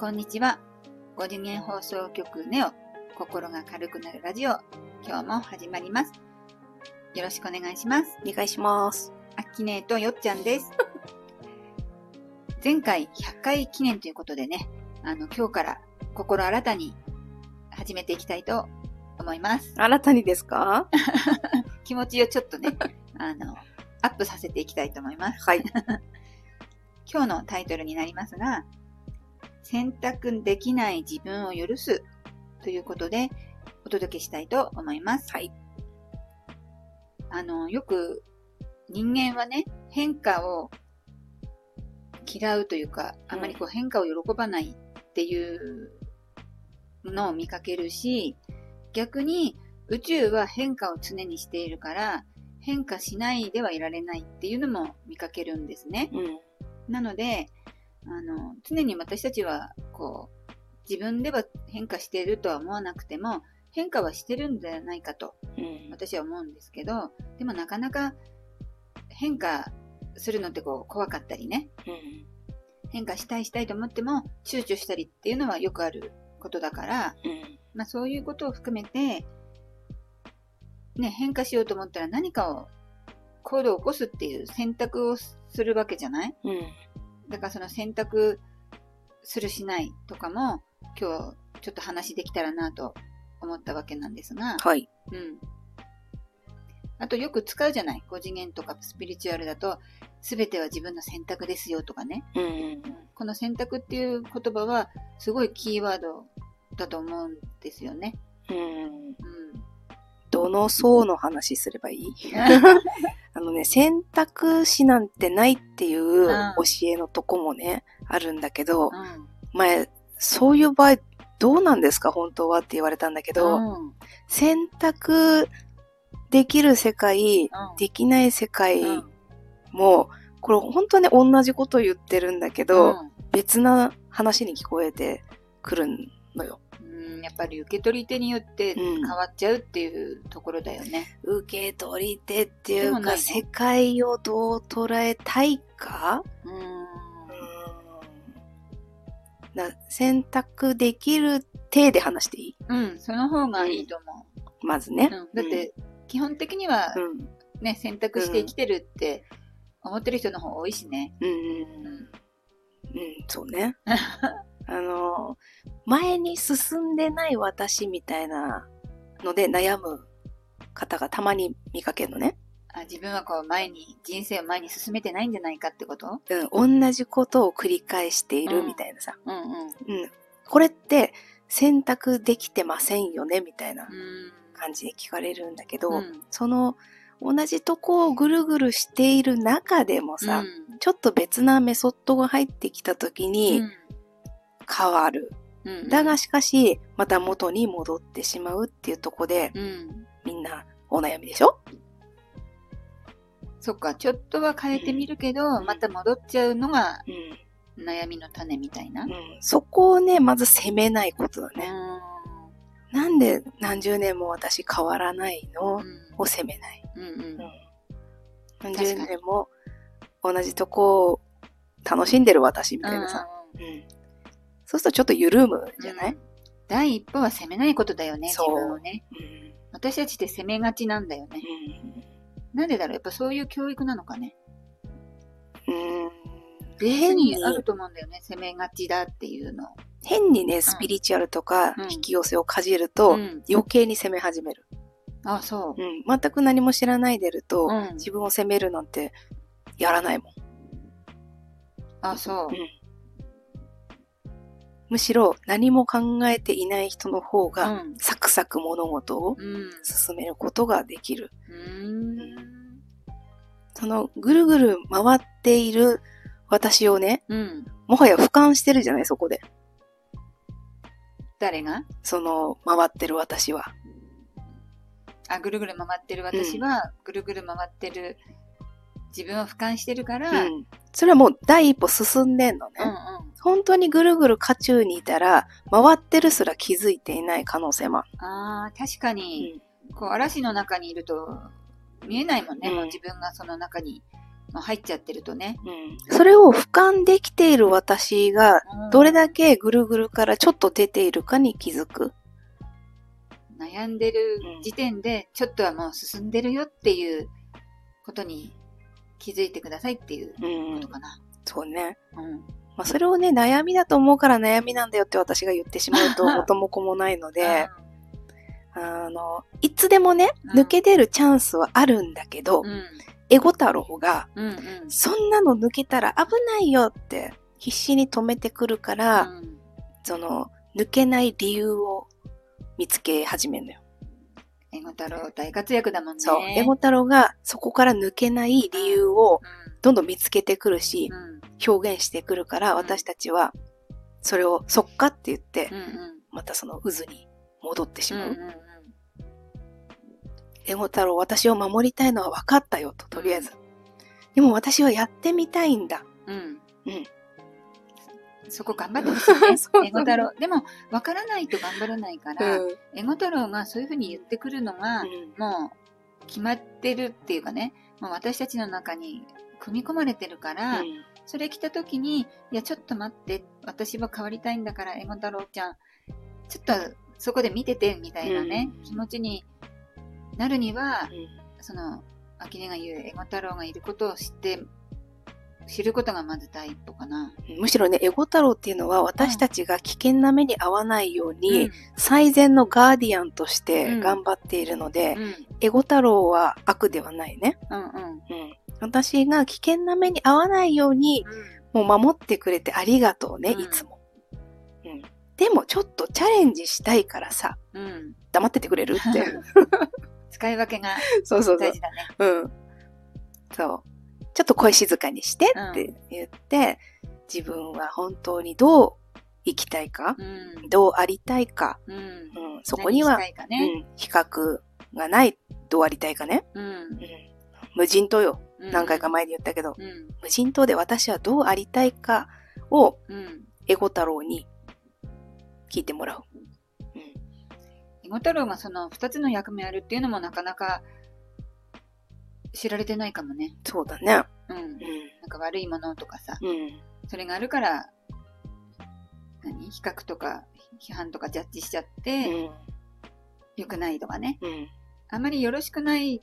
こんにちは。5次元放送局ネオ心が軽くなるラジオ今日も始まります。よろしくお願いします。お願いします。アッキネーとよっちゃんです。前回100回記念ということでね、あの今日から心新たに始めていきたいと思います。新たにですか？気持ちをちょっとね、あの、アップさせていきたいと思います。はい。今日のタイトルになりますが、選択できない自分を許すということでお届けしたいと思います。はい。あの、よく人間はね、変化を嫌うというか、あまりこう変化を喜ばないっていうのを見かけるし、逆に宇宙は変化を常にしているから、変化しないではいられないっていうのも見かけるんですね。うん。なので、あの、常に私たちは、こう、自分では変化しているとは思わなくても、変化はしてるんじゃないかと、うん。私は思うんですけど、でもなかなか変化するのってこう、怖かったりね、うん。変化したいしたいと思っても、躊躇したりっていうのはよくあることだから、うん。まあそういうことを含めて、ね、変化しようと思ったら何かを行動を起こすっていう選択をするわけじゃない？うん。だからその選択するしないとかも今日ちょっと話できたらなと思ったわけなんですが、はい。うん。あとよく使うじゃない ?5 次元とかスピリチュアルだと、すべては自分の選択ですよとかね。うん。この選択っていう言葉はすごいキーワードだと思うんですよね。うん。うん。どの層の話すればいい？あのね、選択肢なんてないっていう教えのとこもね、あるんだけど、うん。前、そういう場合、どうなんですか？本当はって言われたんだけど、うん。選択できる世界、うん。できない世界うん。も、これ本当はね、同じこと言ってるんだけど、うん。別な話に聞こえてくるのよ。うん、やっぱり受け取り手によってうん変わっちゃうっていうところだよね。受け取り手っていうか、世界をどう捉えたいか、うん。選択できる体で話していい？うん、その方がいいと思まずね。う。うん、だって、基本的にはうん。うん。ね、選択して生きてるって思ってる人の方多いしね。うん。ううん。うん、そうね。あの、前に進んでない私みたいなので悩む方がたまに見かけるのね。あ自分はこう前に、人生を前に進めてないんじゃないかってこと？うん、同じことを繰り返しているみたいなさ。うんうん。うん。これって選択できてませんよねみたいなうん。感じで聞かれるんだけど、うんその同じとこをぐるぐるしている中でもさ、ちょっと別なメソッドが入ってきた時うん、に変わる。うん、だがしかし、また元に戻ってしまうっていうとこで、うん。みんなお悩みでしょ？そっか、ちょっとは変えてみるけど、うんまた戻っちゃうのがうん。悩みの種みたいな？うん。そこをね、まず責めないことだうね。ん。なんで何十年も私変わらないのうんを責めない。うんうん。何十年も同じとこを楽しんでる私みたいなさ。うんうん。そうするとちょっと緩むじゃない、うん第一歩は責めないことだよね、自そう分をね。うん私たちって責めがちなんだよね。なんでだろう？やっぱそういう教育なのかね。うん。変ににあると思うんだよね、責めがちだっていうの。変にね、スピリチュアルとかうん引き寄せをかじると、うん余計に責め始める。あ、そうん。全く何も知らないでると、うん自分を責めるなんてやらないもん。う。あ、そううん。むしろ何も考えていない人の方うが、ん。サクサク物事をうん。進めることができる。そのぐるぐる回っている私をね、うん。もはや俯瞰してるじゃない、そこで。誰が？その回ってる私は。あ、ぐるぐる回ってる私は、ぐるぐる回ってる自分を俯瞰してるから、うんうん。それはもう第一歩進んでんのね。うん。本当にぐるぐる渦中にいたら、回ってるすら気づいていない可能性もあああ、確かに、る。こう、嵐の中にいると、見えないもんね、うんもう自分がその中に入っちゃってるとね。うん。それを俯瞰できている私が、どれだだけぐるぐるからちょっと出ているかに気づく。悩んでる時点で、ちょっとはもう進んでるよっていうことに気づいてくださいっていううんこと。かな。そうね。うん。まあ、それをね、悩みだと思うから悩みなんだよって私が言ってしまうと 元も子もないので、あの、いつでもね、うん抜け出るチャンスはあるんだけど、うん。エゴ太郎が、うん。うん。そんなの抜けたら危ないよって必死に止めてくるから、うんその、抜けない理由を見つけ始めるのよ。エゴ太郎大活躍だもんね。そう。エゴ太郎がそこから抜けない理由をどんどん見つけてくるしう、ん。表現してくるから、うん私たちは、それを、そっかって言ってうん。う、ん。またその渦に戻ってしうん。まう。うん。うん。エゴ太郎、私を守りたいのは分かったよと、とりあえず。でも私はやってみたいんだ。うん。うん。そこ頑張ってほしいね そう。エゴ太郎。でも、わからないと頑張れないから、うん。エゴ太郎がそういうふうに言ってくるのが、もう決まってるっていうかね、もう私たちの中に組み込まれてるから、それ来た時に、いや、ちょっと待って、私は変わりたいんだから、エゴ太郎ちゃん、ちょっとそこで見てて、みたいなね、うん気持ちになるには、うんその、秋音が言うエゴ太郎がいることを知って、知ることがまず第一歩かな。むしろね、エゴ太郎っていうのは私たちが危険な目に遭わないように、うん最善のガーディアンとしてうん頑張っているので、うん、エゴ太郎は悪ではないね。うん、うん。うん。私が危険な目に遭わないように、もう守ってくれてありがとうね、うんいつも。うん。でもちょっとチャレンジしたいからさ、うん。うん。黙っててくれる？って。使い分けがそうそうそう大事。だね。うん。そう。ちょっと声静かにしてって言って、自分は本当にどう生きたいか、うん。どうありたいか、うん。うん、そこには、ね。うん、比較がない、どうありたいかね。うんう。ん、無人島よ。うん何回か。前に言ったけど、うん。無人島で私はどうありたいかをうん。エゴ太郎に聞いてもらう。うん、エゴ太郎がその二つの役目あるっていうのもなかなか知られてないかもね。そうだね。うん。うん。なんか悪いものとかさ、うん。それがあるから、何？比較とか批判とかジャッジしちゃって、うん。良くないとかね。うん。あまりよろしくない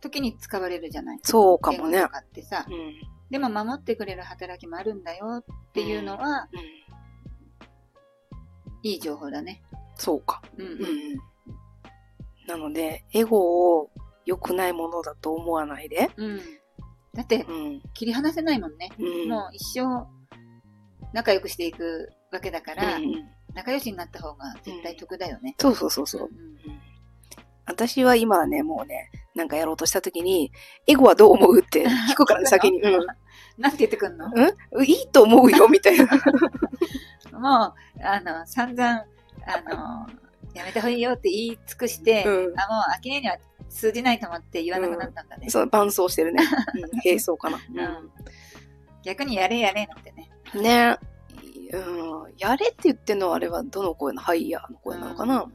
時に使われるじゃない。そうかもねと。かってさう。ん。でも守ってくれる働きもあるんだよっていうのは、うん。いい情報だね。そうか。うんうん。うん。なので、エゴを良くないものだと思わないで。うん。だってう、ん。切り離せないもんね。うん。もう一生仲良くしていくわけだから、うんうん仲良しになった方が絶対得だよね。そうそうそうそう。うん私は今はね、もうね、なんかやろうとした時に、エゴはどう思うって聞くからね、先に。うん。なんて言ってくんの？うん？いいと思うよ、みたいな。もう、あの、散々、あの、やめた方がいいよって言い尽くして、うんあ、もう、秋音には通じないと思って言わなくなったんだね。そう、伴奏してるね。うん、並走かな。うん逆にやれやれなんてね。うん。ねうん、やれって言ってんのはあれはどの声のハイヤーの声なのかな。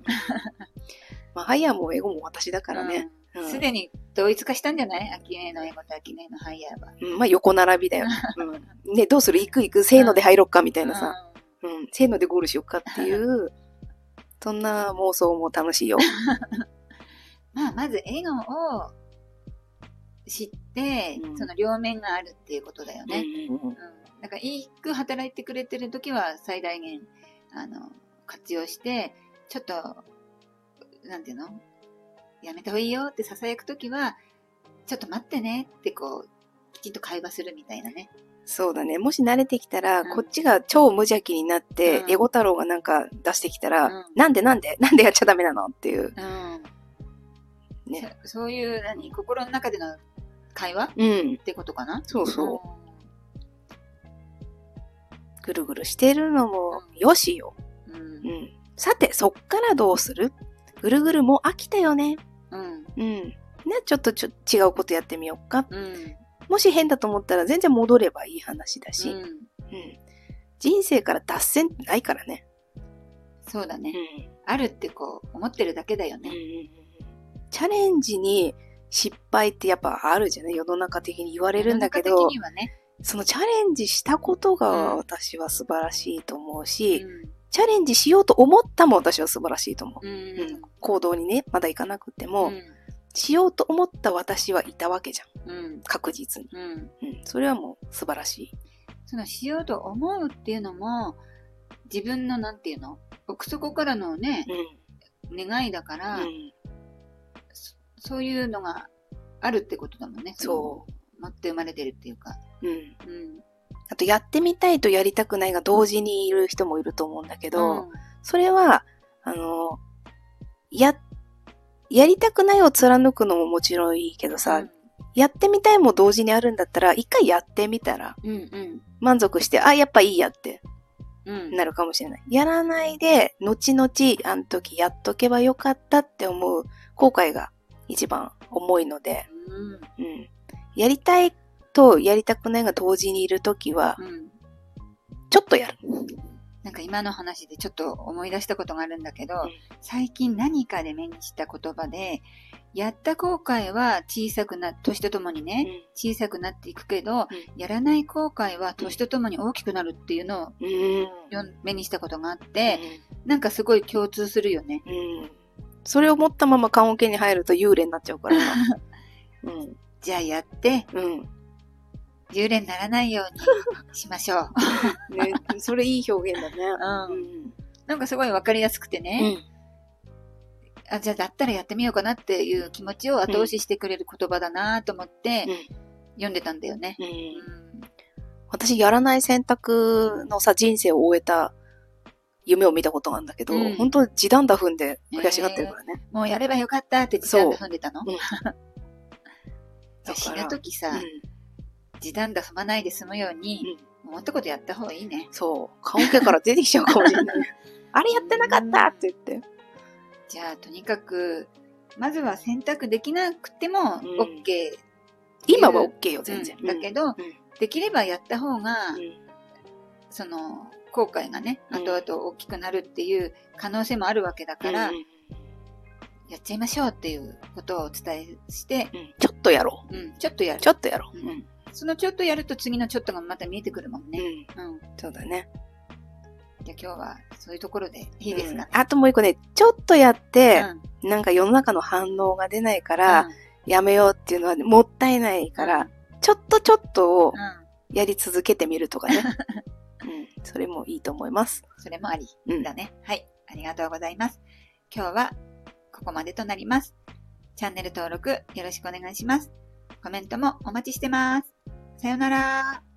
まあ、ハイヤーもエゴも私だからね。うんうんすでに同一化したんじゃない？秋音の英語と秋音のハイヤーは。うん、まあ横並びだよ。うん。ね、どうする？行く行く、せーので入ろっか、みたいなさ。うん、せーのでゴールしよっかっていう、そんな妄想も楽しいよ。まあ、まず笑顔を知って、うんその両面があるっていうことだよね。うんうんうん。だから、いいく働いてくれてる時は最大限、あの、活用して、ちょっと、なんていうの？やめた方がいいよって囁く時は、ちょっと待ってねってこう、きちんと会話するみたいなね。そうだね。もし慣れてきたら、うんこっちが超無邪気になって、うんエゴ太郎がなんか出してきたら、うんなんでなんで？なんでやっちゃダメなのっていう。うん。ね。そそういう、何、心の中での会話？っうん。てことかな？そうそう。ぐるぐるしてるのもよしよ。うん。さて、そっからどうする？ぐるぐるもう飽きたよね。うん。うん。ね、ちょっとちょ違うことやってみようか。うん。もし変だと思ったら全然戻ればいい話だし。うん。うん。人生から脱線ってないからね。そうだね。うん。あるってこう、思ってるだけだようんね。チャレンジに失敗ってやっぱあるじゃない？世の中的に言われるんだけ世どね。そのチャレンジしたことがうん私は素晴らしいと思うし、うチャレンジしようと思ったも私は素晴らしいと思う。ん。ううんん、行動にね、まだ行かなくても、うん。しようと思った私はいたわけじゃん。うん。確実に。うん。うん、それはもう素晴らしい。そのしようと思うっていうのも、自分のなんていうの？奥底からのね、うん。願いだから、うん。そそういうのがあるってことだもんね。そうう。持って生まれてるっていうか。うん。うん。あと、やってみたいとやりたくないが同時にいる人もいると思うんだけど、うんそれは、あの、や、やりたくないを貫くのももちろんいいけどさ、やってみたいも同時にあるんだったら、一回やってみたら、うんうん。満足して、あ、やっぱいいやってうん。なるかもしれない。やらないで、後々、あの時やっとけばよかったって思う後悔が一番重いので、うん。うん。やりたいとやりたくないが同時にいるときは、うん。ちょっとやる。なんか今の話でちょっと思い出したことがあるんだけど、ん最近何かで目にした言葉で、やった後悔は小さくな、年とともにね、小さくなっていくけど、やらない後悔は年とともに大きくなるっていうのを目にしたことがあって、なんかすごい共通するよね。うん。それを持ったまま棺桶に入ると幽霊になっちゃうからな。うん。じゃあやって、うん。幽霊にならないように しましょう。ね、それいい表現だね。う。うんん。なんかすごいわかりやすくてうね、ん。あ、じゃあだったらやってみようかなっていう気持ちを後押ししてくれる言葉だなと思って読んでたんだよね。うんうん私、やらない選択のさ、人生を終えた夢を見たことがあるんだけど、うん本当地団打踏んで悔しがってるからね。もうやればよかったって時短で踏んでたの？うん じゃあ死ぬ時さ、時短だ踏まないで済むように、思ったことやった方がいいね。そう。棺桶から出てきちゃうかもしれない。あれやってなかったって言って。じゃあとにかく、まずは選択できなくてもうん OK、今は OK よ、全然。うんだけど、うんできればやった方が、うんその、後悔がね、うん後々大きくなるっていう可能性もあるわけだから、うんやっちゃいましょうっていうことをお伝えして、うんちょっとやろうん、ちょっとやう。るち。ょっとやろう。ううんん。そのちょっとやると次のちょっとがまた見えてくるもんね。うん。うん。そうだね。じゃあ今日はそういうところでいいですか？ね。うんあともう一個ね、ちょっとやって、うんなんか世の中の反応が出ないから、やめようっていうのはね、もったいないから、ちょっとちょっとをやり続けてみるとかね。うん。それもいいと思います。それもありうんだね。はい。ありがとうございます。今日はここまでとなります。チャンネル登録よろしくお願いします。コメントもお待ちしてます。さよなら。